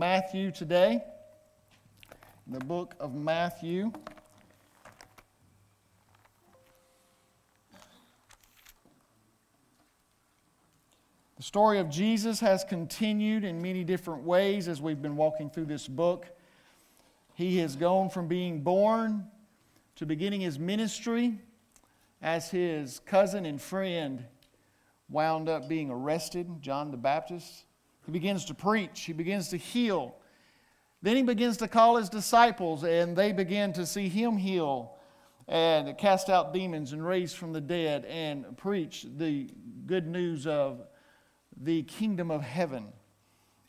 Matthew today. The book of Matthew. The story of Jesus has continued in many different ways as we've been walking through this book. He has gone from being born to beginning his ministry as his cousin and friend wound up being arrested, John the Baptist. He begins to preach, he begins to heal. Then he begins to call his disciples, and they begin to see him heal and cast out demons and raise from the dead and preach the good news of the kingdom of heaven.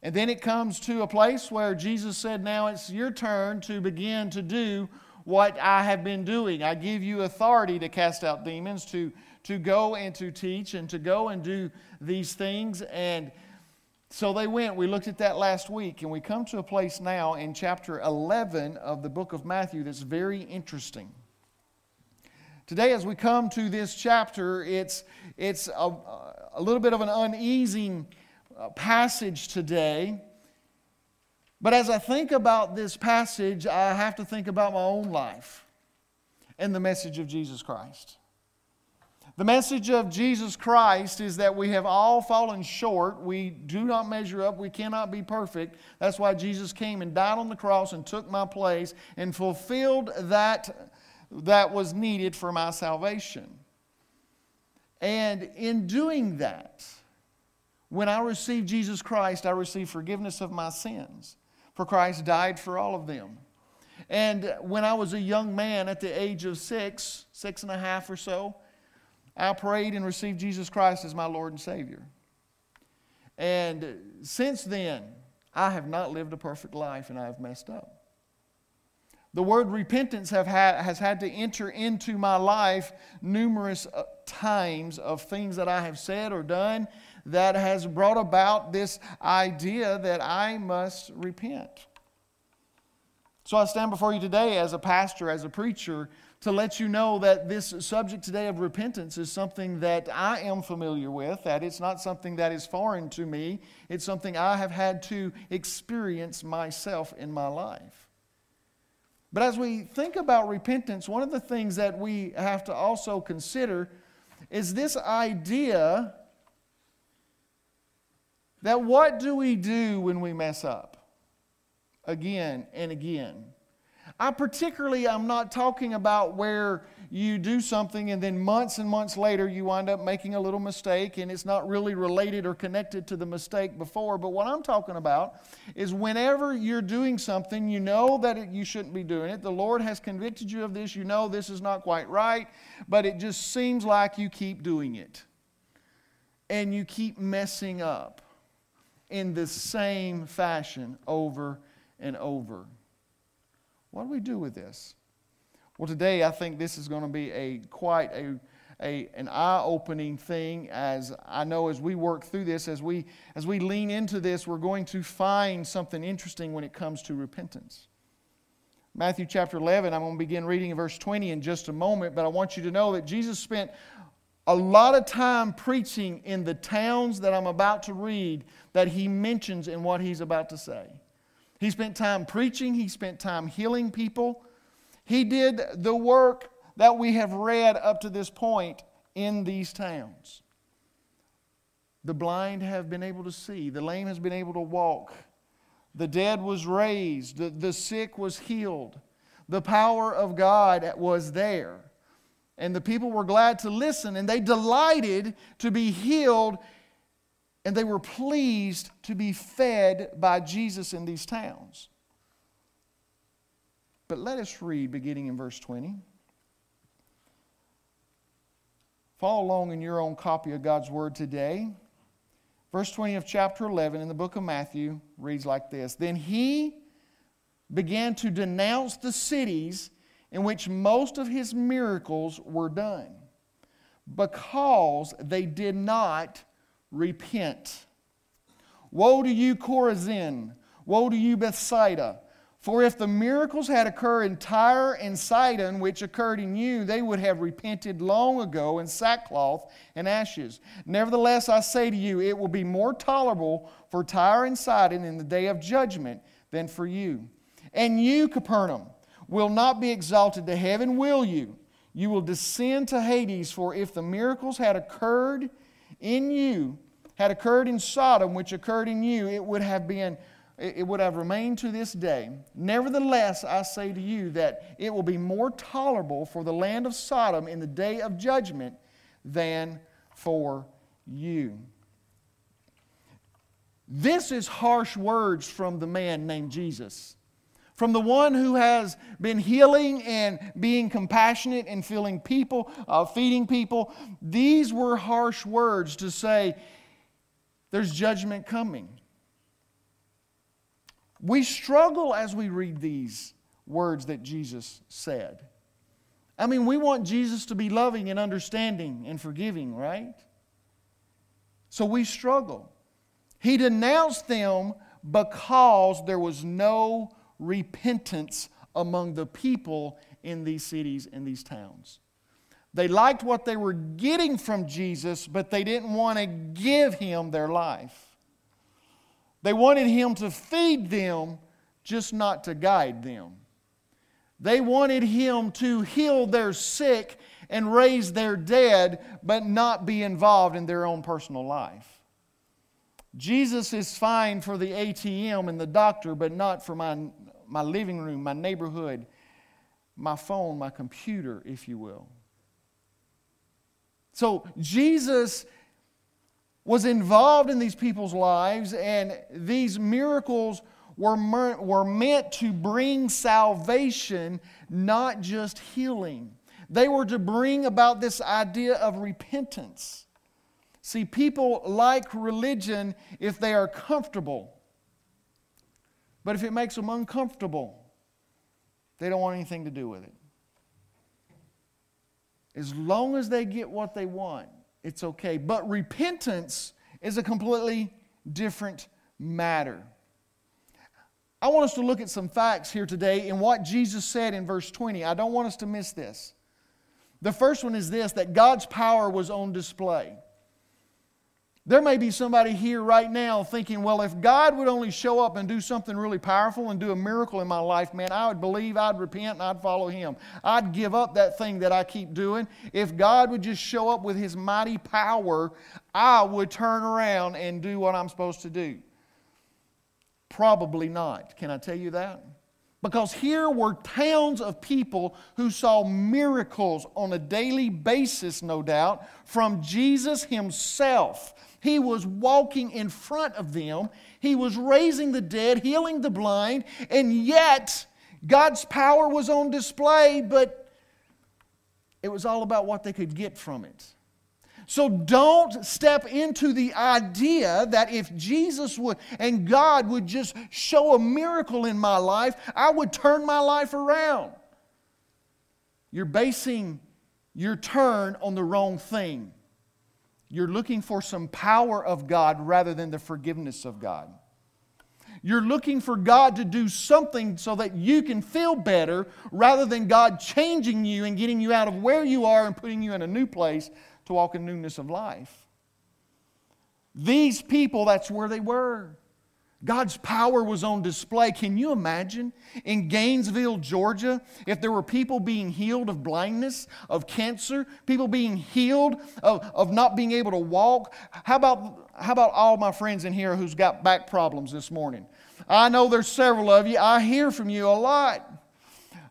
And then it comes to a place where Jesus said, Now it's your turn to begin to do what I have been doing. I give you authority to cast out demons, to, to go and to teach, and to go and do these things. And so they went. We looked at that last week, and we come to a place now in chapter 11 of the book of Matthew that's very interesting. Today, as we come to this chapter, it's, it's a, a little bit of an uneasy uh, passage today. But as I think about this passage, I have to think about my own life and the message of Jesus Christ. The message of Jesus Christ is that we have all fallen short. We do not measure up. We cannot be perfect. That's why Jesus came and died on the cross and took my place and fulfilled that that was needed for my salvation. And in doing that, when I received Jesus Christ, I received forgiveness of my sins, for Christ died for all of them. And when I was a young man at the age of six, six and a half or so, I prayed and received Jesus Christ as my Lord and Savior. And since then, I have not lived a perfect life and I have messed up. The word repentance have had, has had to enter into my life numerous uh, times of things that I have said or done that has brought about this idea that I must repent. So I stand before you today as a pastor, as a preacher, to let you know that this subject today of repentance is something that I am familiar with, that it's not something that is foreign to me. It's something I have had to experience myself in my life. But as we think about repentance, one of the things that we have to also consider is this idea that what do we do when we mess up? Again and again. I particularly I'm not talking about where you do something and then months and months later you wind up making a little mistake and it's not really related or connected to the mistake before. But what I'm talking about is whenever you're doing something, you know that it, you shouldn't be doing it. The Lord has convicted you of this. You know this is not quite right, but it just seems like you keep doing it. And you keep messing up in the same fashion over and over. What do we do with this? Well, today I think this is going to be a quite a, a an eye-opening thing as I know as we work through this, as we as we lean into this, we're going to find something interesting when it comes to repentance. Matthew chapter 11, I'm going to begin reading in verse 20 in just a moment, but I want you to know that Jesus spent a lot of time preaching in the towns that I'm about to read that he mentions in what he's about to say. He spent time preaching, he spent time healing people. He did the work that we have read up to this point in these towns. The blind have been able to see, the lame has been able to walk, the dead was raised, the, the sick was healed, the power of God was there. And the people were glad to listen, and they delighted to be healed, and they were pleased to be fed by Jesus in these towns. But let us read beginning in verse 20. Follow along in your own copy of God's Word today. Verse 20 of chapter 11 in the book of Matthew reads like this Then he began to denounce the cities in which most of his miracles were done because they did not repent. Woe to you, Chorazin! Woe to you, Bethsaida! For if the miracles had occurred in Tyre and Sidon, which occurred in you, they would have repented long ago in sackcloth and ashes. Nevertheless, I say to you, it will be more tolerable for Tyre and Sidon in the day of judgment than for you. And you, Capernaum, will not be exalted to heaven, will you? You will descend to Hades, for if the miracles had occurred in you, had occurred in Sodom, which occurred in you, it would have been it would have remained to this day. Nevertheless, I say to you that it will be more tolerable for the land of Sodom in the day of judgment than for you. This is harsh words from the man named Jesus. From the one who has been healing and being compassionate and filling people, uh, feeding people. These were harsh words to say, there's judgment coming. We struggle as we read these words that Jesus said. I mean, we want Jesus to be loving and understanding and forgiving, right? So we struggle. He denounced them because there was no repentance among the people in these cities and these towns. They liked what they were getting from Jesus, but they didn't want to give him their life. They wanted him to feed them, just not to guide them. They wanted him to heal their sick and raise their dead, but not be involved in their own personal life. Jesus is fine for the ATM and the doctor, but not for my, my living room, my neighborhood, my phone, my computer, if you will. So Jesus was involved in these people's lives, and these miracles were, were meant to bring salvation, not just healing. They were to bring about this idea of repentance. See, people like religion if they are comfortable. But if it makes them uncomfortable, they don't want anything to do with it. As long as they get what they want, it's okay. But repentance is a completely different matter. I want us to look at some facts here today in what Jesus said in verse 20. I don't want us to miss this. The first one is this that God's power was on display. There may be somebody here right now thinking, well, if God would only show up and do something really powerful and do a miracle in my life, man, I would believe, I'd repent, and I'd follow Him. I'd give up that thing that I keep doing. If God would just show up with His mighty power, I would turn around and do what I'm supposed to do. Probably not. Can I tell you that? Because here were towns of people who saw miracles on a daily basis, no doubt, from Jesus Himself. He was walking in front of them, He was raising the dead, healing the blind, and yet God's power was on display, but it was all about what they could get from it. So don't step into the idea that if Jesus would and God would just show a miracle in my life, I would turn my life around. You're basing your turn on the wrong thing. You're looking for some power of God rather than the forgiveness of God. You're looking for God to do something so that you can feel better rather than God changing you and getting you out of where you are and putting you in a new place to walk in newness of life. These people, that's where they were. God's power was on display. Can you imagine in Gainesville, Georgia, if there were people being healed of blindness, of cancer, people being healed of, of not being able to walk? How about, how about all my friends in here who's got back problems this morning? I know there's several of you. I hear from you a lot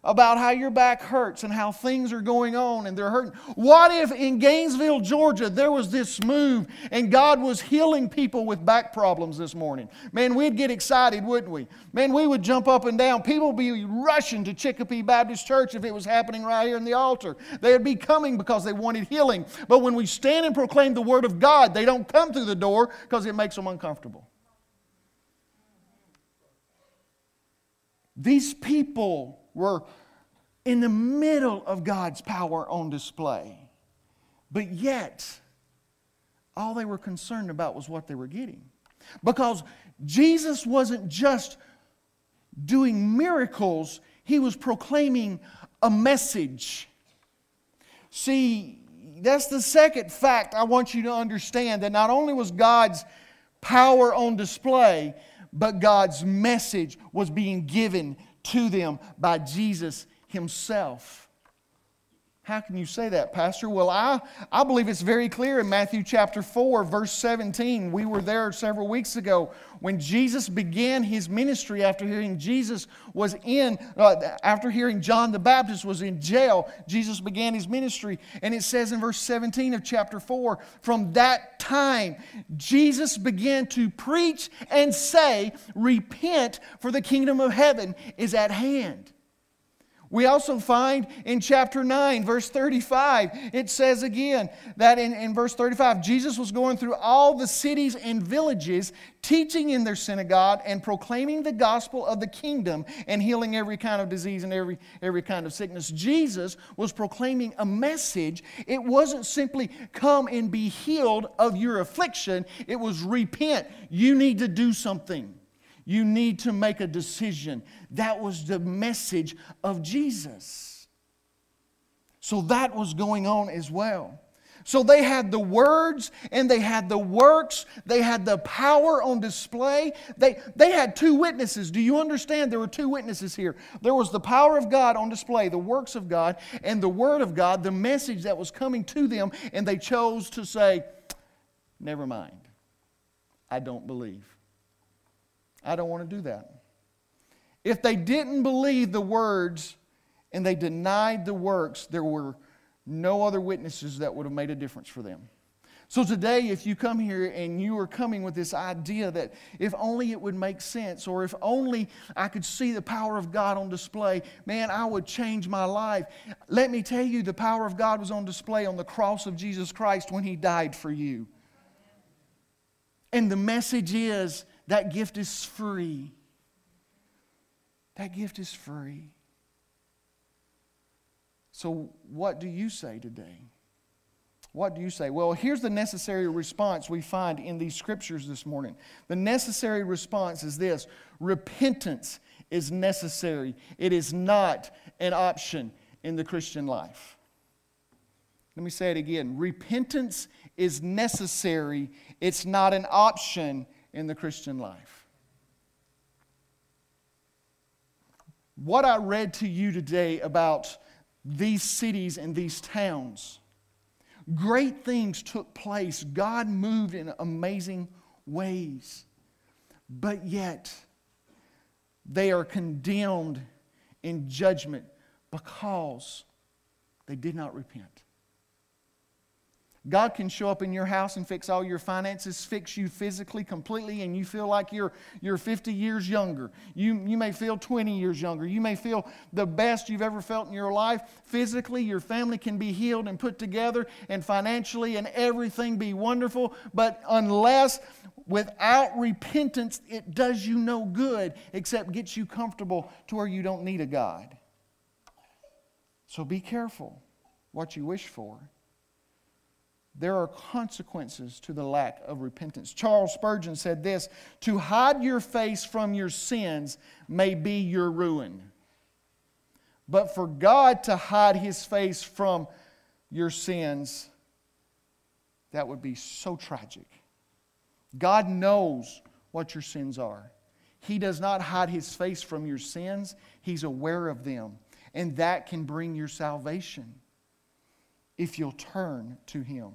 about how your back hurts and how things are going on and they're hurting. What if in Gainesville, Georgia, there was this move and God was healing people with back problems this morning? Man, we'd get excited, wouldn't we? Man, we would jump up and down. People would be rushing to Chicopee Baptist Church if it was happening right here in the altar. They'd be coming because they wanted healing. But when we stand and proclaim the Word of God, they don't come through the door because it makes them uncomfortable. These people were in the middle of God's power on display. But yet, all they were concerned about was what they were getting. Because Jesus wasn't just doing miracles, he was proclaiming a message. See, that's the second fact I want you to understand that not only was God's power on display, but God's message was being given to them by Jesus Himself. How can you say that, Pastor? Well, I, I believe it's very clear in Matthew chapter 4, verse 17. We were there several weeks ago when Jesus began his ministry after hearing Jesus was in, uh, after hearing John the Baptist was in jail. Jesus began his ministry. And it says in verse 17 of chapter 4 from that time, Jesus began to preach and say, Repent, for the kingdom of heaven is at hand. We also find in chapter 9, verse 35, it says again that in, in verse 35, Jesus was going through all the cities and villages, teaching in their synagogue and proclaiming the gospel of the kingdom and healing every kind of disease and every, every kind of sickness. Jesus was proclaiming a message. It wasn't simply come and be healed of your affliction, it was repent. You need to do something. You need to make a decision. That was the message of Jesus. So that was going on as well. So they had the words and they had the works, they had the power on display. They, they had two witnesses. Do you understand? There were two witnesses here. There was the power of God on display, the works of God, and the Word of God, the message that was coming to them, and they chose to say, Never mind. I don't believe. I don't want to do that. If they didn't believe the words and they denied the works, there were no other witnesses that would have made a difference for them. So today, if you come here and you are coming with this idea that if only it would make sense, or if only I could see the power of God on display, man, I would change my life. Let me tell you, the power of God was on display on the cross of Jesus Christ when He died for you. And the message is that gift is free. That gift is free. So, what do you say today? What do you say? Well, here's the necessary response we find in these scriptures this morning. The necessary response is this repentance is necessary, it is not an option in the Christian life. Let me say it again repentance is necessary, it's not an option in the Christian life. What I read to you today about these cities and these towns, great things took place. God moved in amazing ways. But yet, they are condemned in judgment because they did not repent. God can show up in your house and fix all your finances, fix you physically completely, and you feel like you're, you're 50 years younger. You, you may feel 20 years younger. You may feel the best you've ever felt in your life. Physically, your family can be healed and put together, and financially, and everything be wonderful. But unless without repentance, it does you no good except gets you comfortable to where you don't need a God. So be careful what you wish for there are consequences to the lack of repentance. Charles Spurgeon said this To hide your face from your sins may be your ruin. But for God to hide his face from your sins, that would be so tragic. God knows what your sins are. He does not hide his face from your sins, he's aware of them. And that can bring your salvation if you'll turn to Him.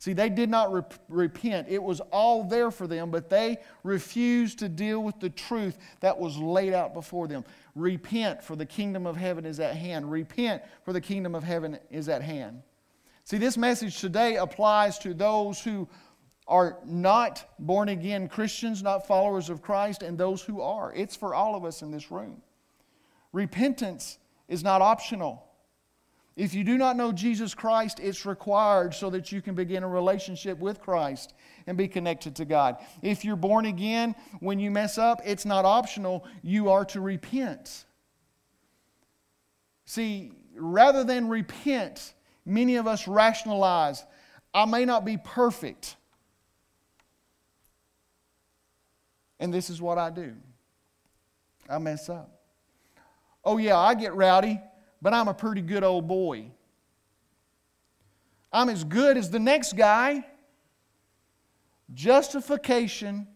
See, they did not re- repent. It was all there for them, but they refused to deal with the truth that was laid out before them. Repent, for the kingdom of heaven is at hand. Repent, for the kingdom of heaven is at hand. See, this message today applies to those who are not born again Christians, not followers of Christ, and those who are. It's for all of us in this room. Repentance is not optional. If you do not know Jesus Christ, it's required so that you can begin a relationship with Christ and be connected to God. If you're born again, when you mess up, it's not optional. You are to repent. See, rather than repent, many of us rationalize I may not be perfect. And this is what I do. I mess up. Oh, yeah, I get rowdy, but I'm a pretty good old boy. I'm as good as the next guy. Justification,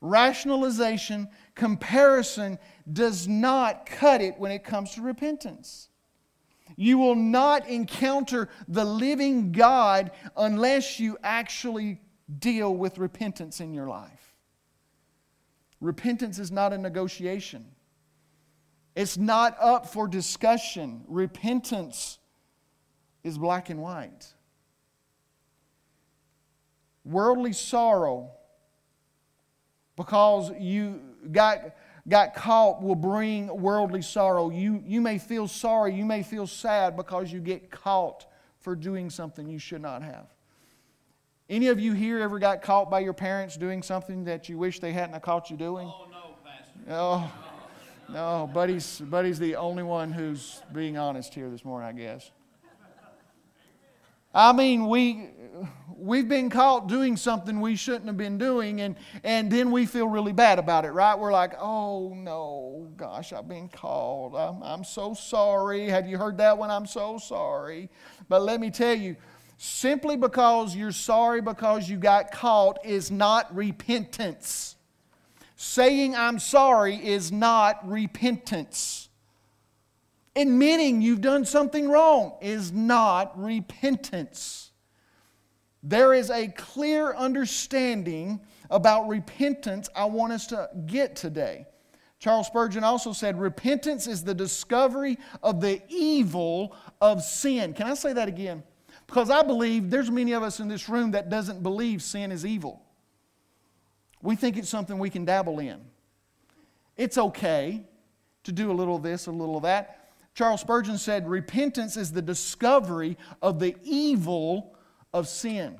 rationalization, comparison does not cut it when it comes to repentance. You will not encounter the living God unless you actually deal with repentance in your life. Repentance is not a negotiation, it's not up for discussion. Repentance is black and white. Worldly sorrow, because you got got caught will bring worldly sorrow. You, you may feel sorry, you may feel sad because you get caught for doing something you should not have. Any of you here ever got caught by your parents doing something that you wish they hadn't caught you doing? Oh, no, Pastor. Oh, no, Buddy's, Buddy's the only one who's being honest here this morning, I guess. I mean, we, we've been caught doing something we shouldn't have been doing, and, and then we feel really bad about it, right? We're like, oh no, gosh, I've been called. I'm, I'm so sorry. Have you heard that one? I'm so sorry. But let me tell you, simply because you're sorry because you got caught is not repentance. Saying I'm sorry is not repentance. Admitting you've done something wrong is not repentance. There is a clear understanding about repentance I want us to get today. Charles Spurgeon also said, Repentance is the discovery of the evil of sin. Can I say that again? Because I believe there's many of us in this room that doesn't believe sin is evil. We think it's something we can dabble in. It's okay to do a little of this, a little of that. Charles Spurgeon said, Repentance is the discovery of the evil of sin.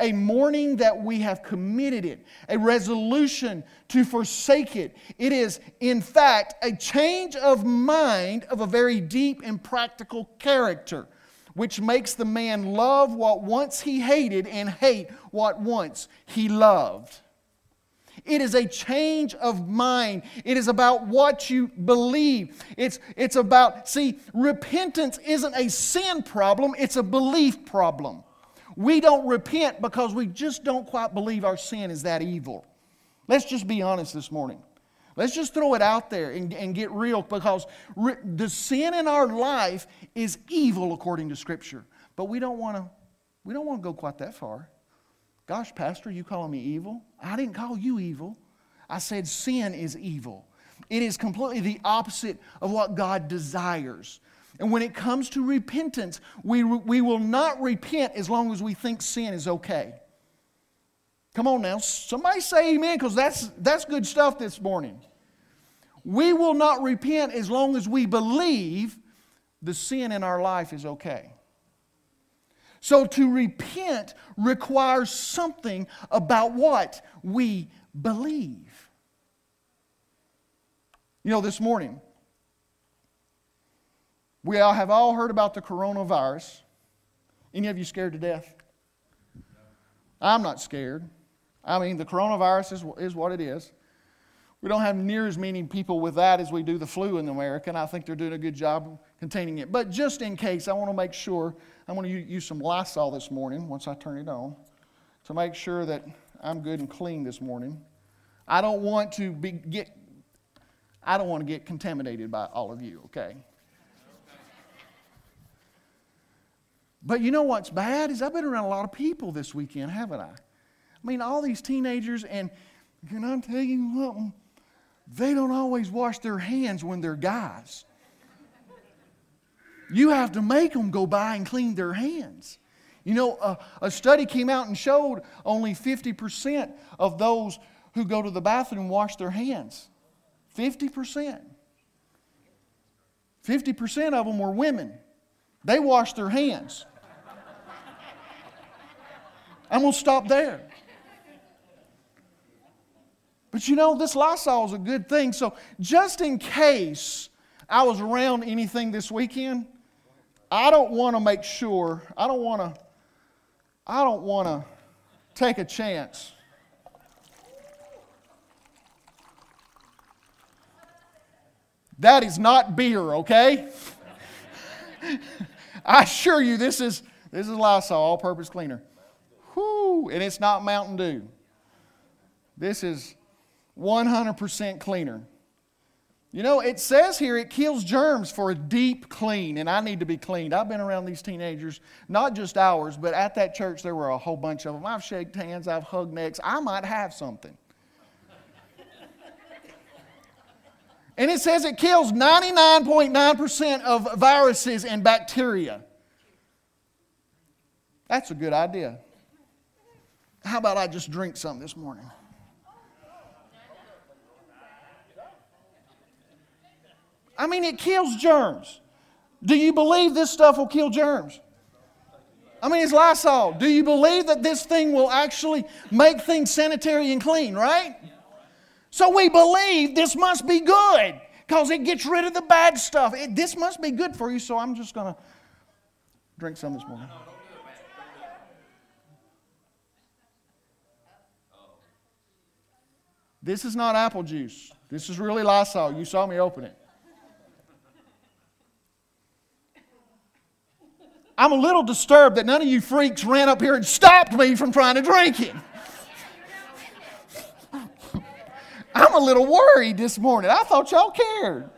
A mourning that we have committed it, a resolution to forsake it. It is, in fact, a change of mind of a very deep and practical character, which makes the man love what once he hated and hate what once he loved. It is a change of mind. It is about what you believe. It's, it's about, see, repentance isn't a sin problem, it's a belief problem. We don't repent because we just don't quite believe our sin is that evil. Let's just be honest this morning. Let's just throw it out there and, and get real because re- the sin in our life is evil according to Scripture. But we don't want to we don't want to go quite that far. Gosh, Pastor, you calling me evil? I didn't call you evil. I said sin is evil. It is completely the opposite of what God desires. And when it comes to repentance, we, we will not repent as long as we think sin is okay. Come on now, somebody say amen because that's, that's good stuff this morning. We will not repent as long as we believe the sin in our life is okay. So to repent requires something about what we believe. You know, this morning, we all have all heard about the coronavirus. Any of you scared to death? I'm not scared. I mean, the coronavirus is, is what it is. We don't have near as many people with that as we do the flu in America, and I think they're doing a good job containing it. But just in case, I want to make sure, I'm going to use some Lysol this morning once I turn it on to make sure that I'm good and clean this morning. I don't want to be, get, I don't want to get contaminated by all of you, okay? But you know what's bad is I've been around a lot of people this weekend, haven't I? I mean, all these teenagers, and can I tell you something? They don't always wash their hands when they're guys. You have to make them go by and clean their hands. You know, a, a study came out and showed only 50% of those who go to the bathroom wash their hands. 50%. 50% of them were women. They washed their hands. I'm going to stop there. But you know, this Lysol is a good thing. So, just in case I was around anything this weekend, I don't want to make sure, I don't want to, I don't want to take a chance. That is not beer, okay? I assure you, this is this is Lysol, all-purpose cleaner. Whoo! And it's not Mountain Dew. This is 100% cleaner. You know, it says here it kills germs for a deep clean, and I need to be cleaned. I've been around these teenagers, not just ours, but at that church there were a whole bunch of them. I've shaked hands, I've hugged necks. I might have something. and it says it kills 99.9% of viruses and bacteria. That's a good idea. How about I just drink some this morning? I mean, it kills germs. Do you believe this stuff will kill germs? I mean, it's Lysol. Do you believe that this thing will actually make things sanitary and clean, right? So we believe this must be good because it gets rid of the bad stuff. It, this must be good for you, so I'm just going to drink some this morning. This is not apple juice. This is really Lysol. You saw me open it. I'm a little disturbed that none of you freaks ran up here and stopped me from trying to drink it. I'm a little worried this morning. I thought y'all cared.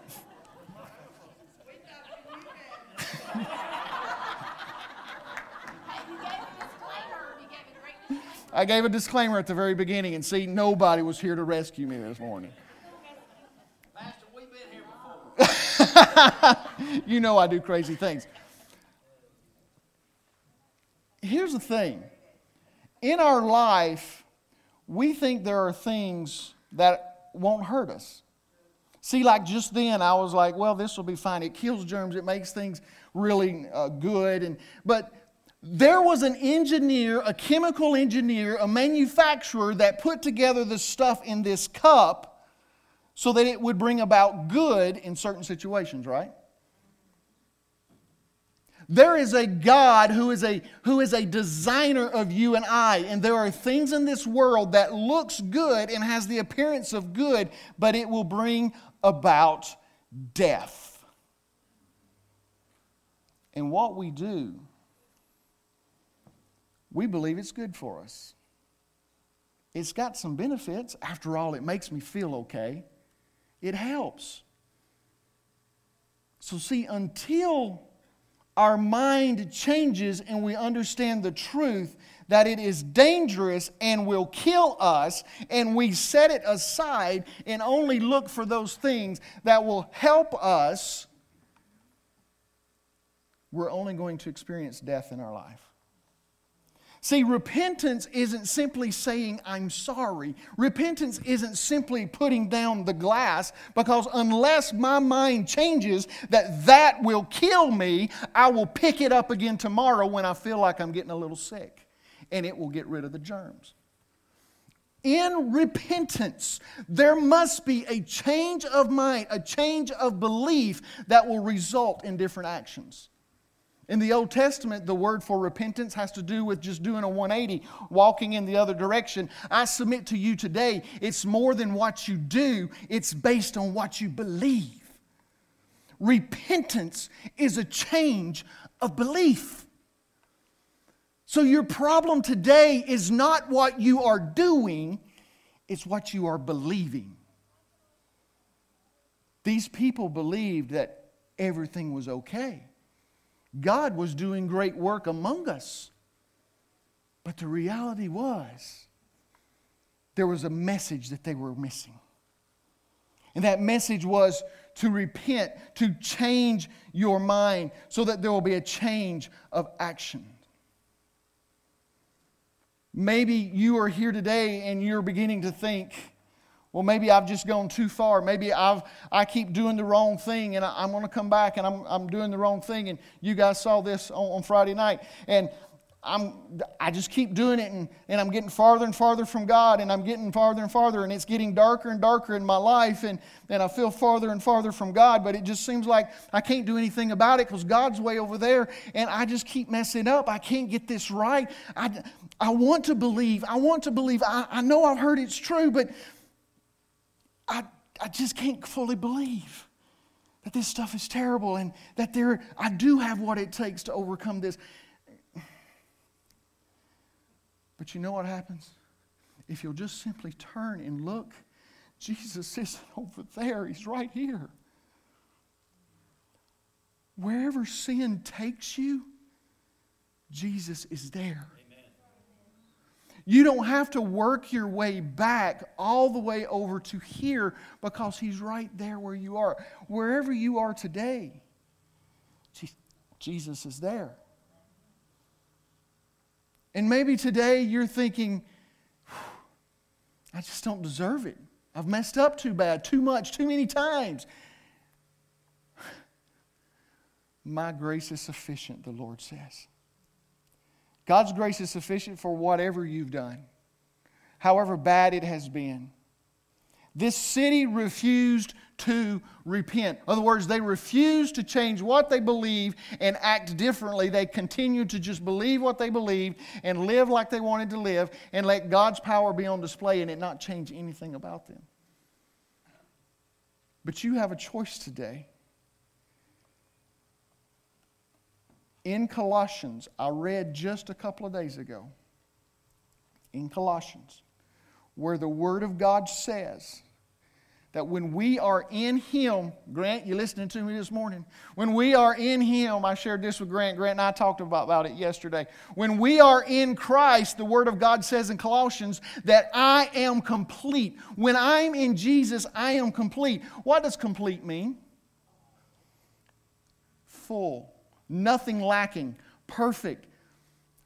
I gave a disclaimer at the very beginning, and see, nobody was here to rescue me this morning. We've been here before. you know I do crazy things. Here's the thing in our life, we think there are things that won't hurt us. See, like just then, I was like, well, this will be fine. It kills germs, it makes things really uh, good. And, but there was an engineer, a chemical engineer, a manufacturer that put together the stuff in this cup so that it would bring about good in certain situations, right? There is a God who is a, who is a designer of you and I, and there are things in this world that looks good and has the appearance of good, but it will bring about death. And what we do, we believe it's good for us. It's got some benefits. After all, it makes me feel okay. It helps. So, see, until our mind changes and we understand the truth that it is dangerous and will kill us, and we set it aside and only look for those things that will help us, we're only going to experience death in our life. See, repentance isn't simply saying, I'm sorry. Repentance isn't simply putting down the glass because unless my mind changes that that will kill me, I will pick it up again tomorrow when I feel like I'm getting a little sick and it will get rid of the germs. In repentance, there must be a change of mind, a change of belief that will result in different actions. In the Old Testament, the word for repentance has to do with just doing a 180, walking in the other direction. I submit to you today, it's more than what you do, it's based on what you believe. Repentance is a change of belief. So, your problem today is not what you are doing, it's what you are believing. These people believed that everything was okay. God was doing great work among us. But the reality was, there was a message that they were missing. And that message was to repent, to change your mind so that there will be a change of action. Maybe you are here today and you're beginning to think, well, maybe I've just gone too far. Maybe I've, I keep doing the wrong thing and I, am going to come back and I'm, I'm doing the wrong thing. And you guys saw this on, on Friday night. And I'm, I just keep doing it and, and I'm getting farther and farther from God and I'm getting farther and farther and it's getting darker and darker in my life and, and I feel farther and farther from God, but it just seems like I can't do anything about it because God's way over there and I just keep messing up. I can't get this right. I, I want to believe. I want to believe. I, I know I've heard it's true, but I, I just can't fully believe. that this stuff is terrible and that there, I do have what it takes to overcome this. But you know what happens? If you'll just simply turn and look, Jesus isn't over there, He's right here. Wherever sin takes you, Jesus is there. You don't have to work your way back all the way over to here because He's right there where you are. Wherever you are today, Jesus is there. And maybe today you're thinking, I just don't deserve it. I've messed up too bad, too much, too many times. My grace is sufficient, the Lord says. God's grace is sufficient for whatever you've done, however bad it has been. This city refused to repent. In other words, they refused to change what they believe and act differently. They continued to just believe what they believed and live like they wanted to live and let God's power be on display and it not change anything about them. But you have a choice today. In Colossians, I read just a couple of days ago, in Colossians, where the Word of God says that when we are in Him, Grant, you listening to me this morning? When we are in Him, I shared this with Grant. Grant and I talked about, about it yesterday. When we are in Christ, the Word of God says in Colossians that I am complete. When I'm in Jesus, I am complete. What does complete mean? Full nothing lacking, perfect.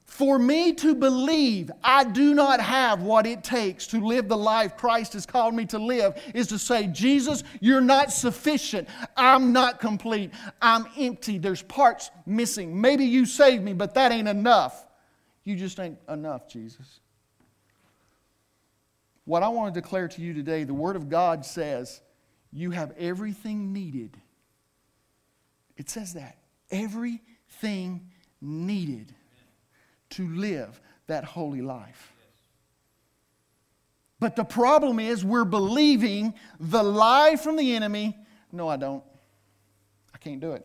For me to believe I do not have what it takes to live the life Christ has called me to live is to say, Jesus, you're not sufficient. I'm not complete. I'm empty. There's parts missing. Maybe you saved me, but that ain't enough. You just ain't enough, Jesus. What I want to declare to you today, the Word of God says, you have everything needed. It says that everything needed to live that holy life. But the problem is, we're believing the lie from the enemy no, I don't. I can't do it.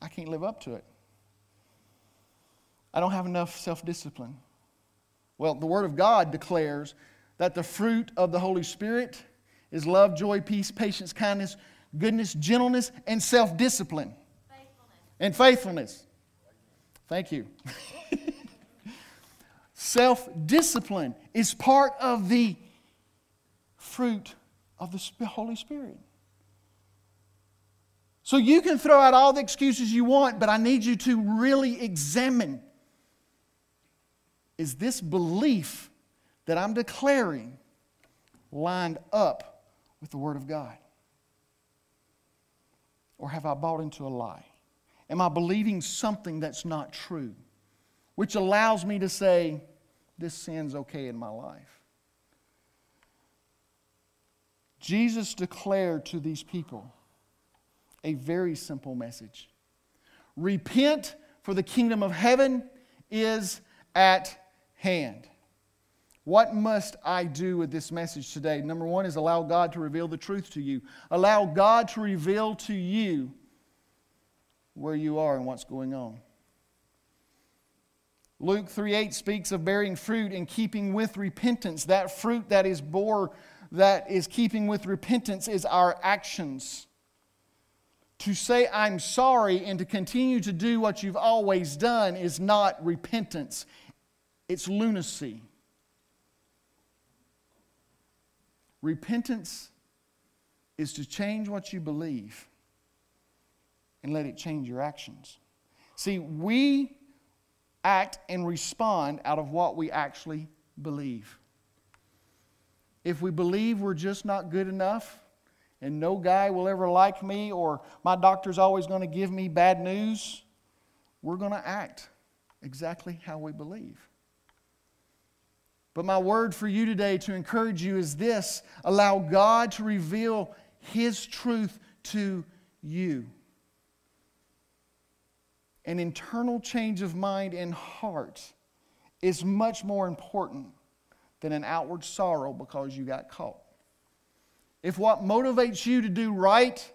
I can't live up to it. I don't have enough self discipline. Well, the Word of God declares that the fruit of the Holy Spirit is love, joy, peace, patience, kindness, goodness, gentleness, and self discipline and faithfulness. Thank you. Self discipline is part of the fruit of the Holy Spirit. So you can throw out all the excuses you want, but I need you to really examine is this belief that I'm declaring lined up with the Word of God? Or have I bought into a lie? Am I believing something that's not true? Which allows me to say, this sin's okay in my life. Jesus declared to these people a very simple message Repent, for the kingdom of heaven is at hand. What must I do with this message today? Number one is allow God to reveal the truth to you. Allow God to reveal to you where you are and what's going on. Luke 3:8 speaks of bearing fruit in keeping with repentance. That fruit that is bore that is keeping with repentance is our actions. To say I'm sorry and to continue to do what you've always done is not repentance. It's lunacy. Repentance is to change what you believe and let it change your actions. See, we act and respond out of what we actually believe. If we believe we're just not good enough and no guy will ever like me or my doctor's always going to give me bad news, we're going to act exactly how we believe. But my word for you today to encourage you is this allow God to reveal His truth to you an internal change of mind and heart is much more important than an outward sorrow because you got caught. If what motivates you to do right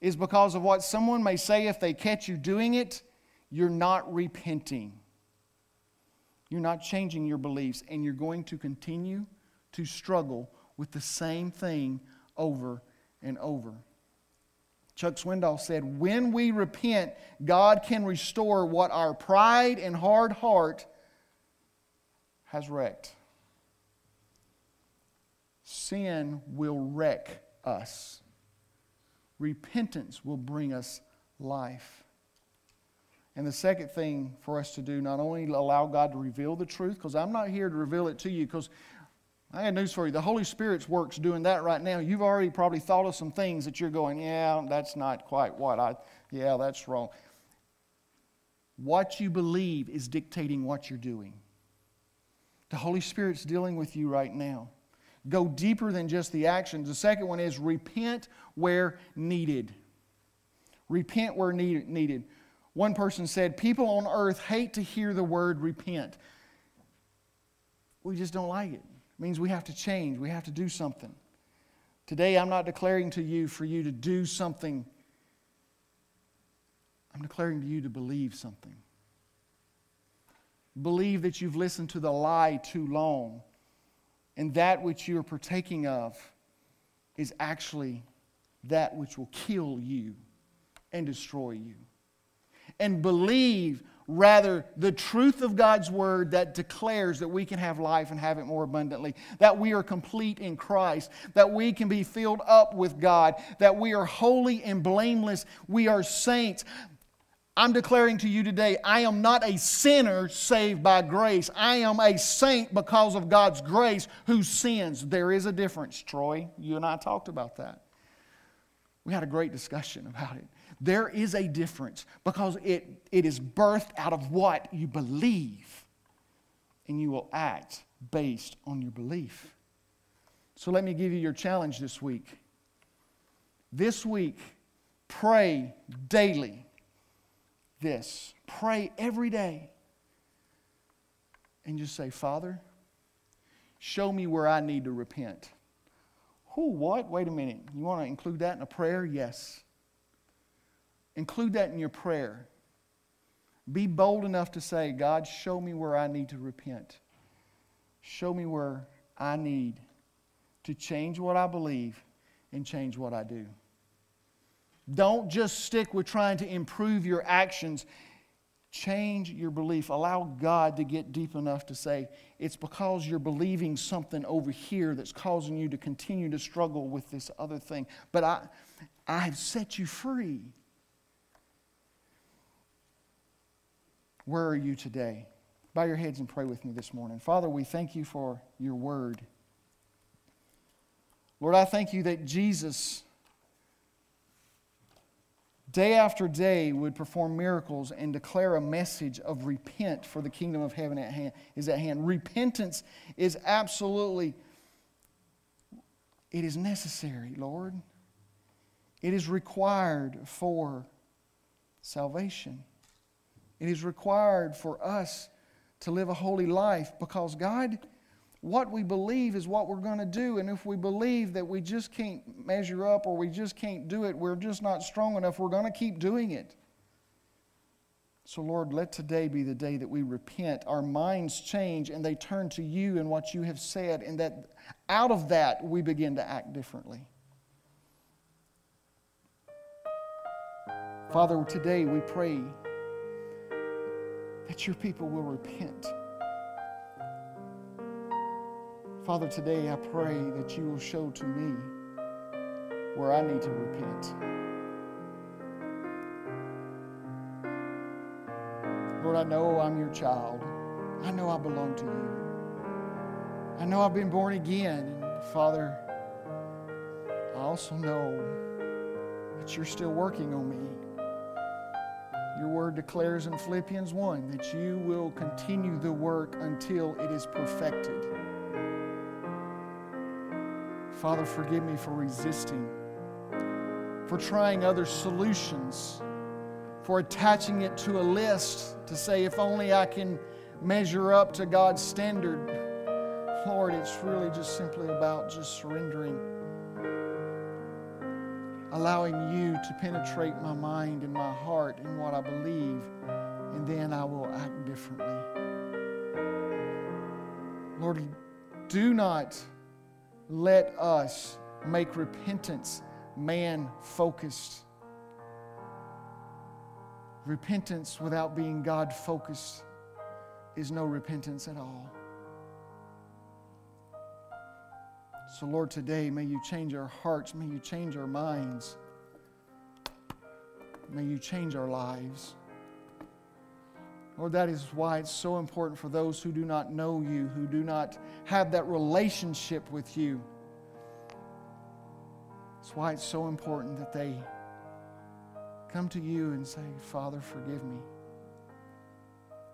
is because of what someone may say if they catch you doing it, you're not repenting. You're not changing your beliefs, and you're going to continue to struggle with the same thing over and over. Chuck Swindoll said, When we repent, God can restore what our pride and hard heart has wrecked. Sin will wreck us. Repentance will bring us life. And the second thing for us to do, not only allow God to reveal the truth, because I'm not here to reveal it to you, because I got news for you. The Holy Spirit's work's doing that right now. You've already probably thought of some things that you're going, yeah, that's not quite what I, yeah, that's wrong. What you believe is dictating what you're doing. The Holy Spirit's dealing with you right now. Go deeper than just the actions. The second one is repent where needed. Repent where needed. One person said, People on earth hate to hear the word repent. We just don't like it. It means we have to change, we have to do something. Today, I'm not declaring to you for you to do something, I'm declaring to you to believe something. Believe that you've listened to the lie too long, and that which you are partaking of is actually that which will kill you and destroy you and believe rather the truth of God's word that declares that we can have life and have it more abundantly, that we are complete in Christ, that we can be filled up with God, that we are holy and blameless, we are saints. I'm declaring to you today, I am not a sinner saved by grace. I am a saint because of God's grace who sins. There is a difference, Troy. You and I talked about that. We had a great discussion about it. There is a difference because it, it is birthed out of what you believe, and you will act based on your belief. So let me give you your challenge this week. This week, pray daily. This. Pray every day. And just say, Father, show me where I need to repent. Who, what? Wait a minute. You want to include that in a prayer? Yes. Include that in your prayer. Be bold enough to say, God, show me where I need to repent. Show me where I need to change what I believe and change what I do. Don't just stick with trying to improve your actions. Change your belief. Allow God to get deep enough to say, it's because you're believing something over here that's causing you to continue to struggle with this other thing. But I, I have set you free. Where are you today? Bow your heads and pray with me this morning. Father, we thank you for your word. Lord, I thank you that Jesus, day after day, would perform miracles and declare a message of repent for the kingdom of heaven at hand, is at hand. Repentance is absolutely, it is necessary, Lord. It is required for salvation. It is required for us to live a holy life because God, what we believe is what we're going to do. And if we believe that we just can't measure up or we just can't do it, we're just not strong enough, we're going to keep doing it. So, Lord, let today be the day that we repent, our minds change, and they turn to you and what you have said, and that out of that we begin to act differently. Father, today we pray that your people will repent. Father, today I pray that you will show to me where I need to repent. Lord, I know I'm your child. I know I belong to you. I know I've been born again. Father, I also know that you're still working on me. Your word declares in Philippians 1 that you will continue the work until it is perfected. Father, forgive me for resisting, for trying other solutions, for attaching it to a list to say, if only I can measure up to God's standard. Lord, it's really just simply about just surrendering. Allowing you to penetrate my mind and my heart and what I believe, and then I will act differently. Lord, do not let us make repentance man focused. Repentance without being God focused is no repentance at all. So, Lord, today may you change our hearts, may you change our minds, may you change our lives. Lord, that is why it's so important for those who do not know you, who do not have that relationship with you. That's why it's so important that they come to you and say, Father, forgive me.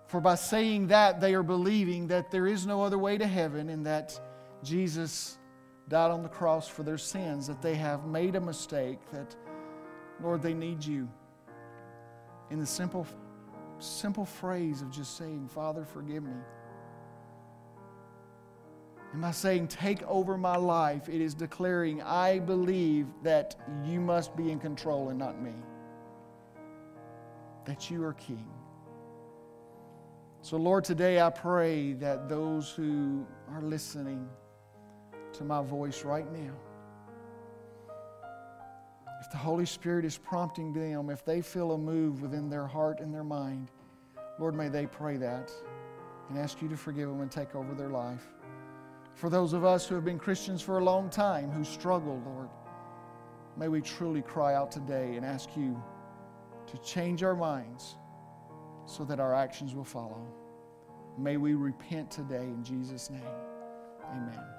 For by saying that, they are believing that there is no other way to heaven and that Jesus died on the cross for their sins, that they have made a mistake, that, Lord, they need you. In the simple, simple phrase of just saying, Father, forgive me. And by saying, Take over my life, it is declaring, I believe that you must be in control and not me. That you are king. So, Lord, today I pray that those who are listening, to my voice right now. If the Holy Spirit is prompting them, if they feel a move within their heart and their mind, Lord, may they pray that and ask you to forgive them and take over their life. For those of us who have been Christians for a long time, who struggle, Lord, may we truly cry out today and ask you to change our minds so that our actions will follow. May we repent today in Jesus' name. Amen.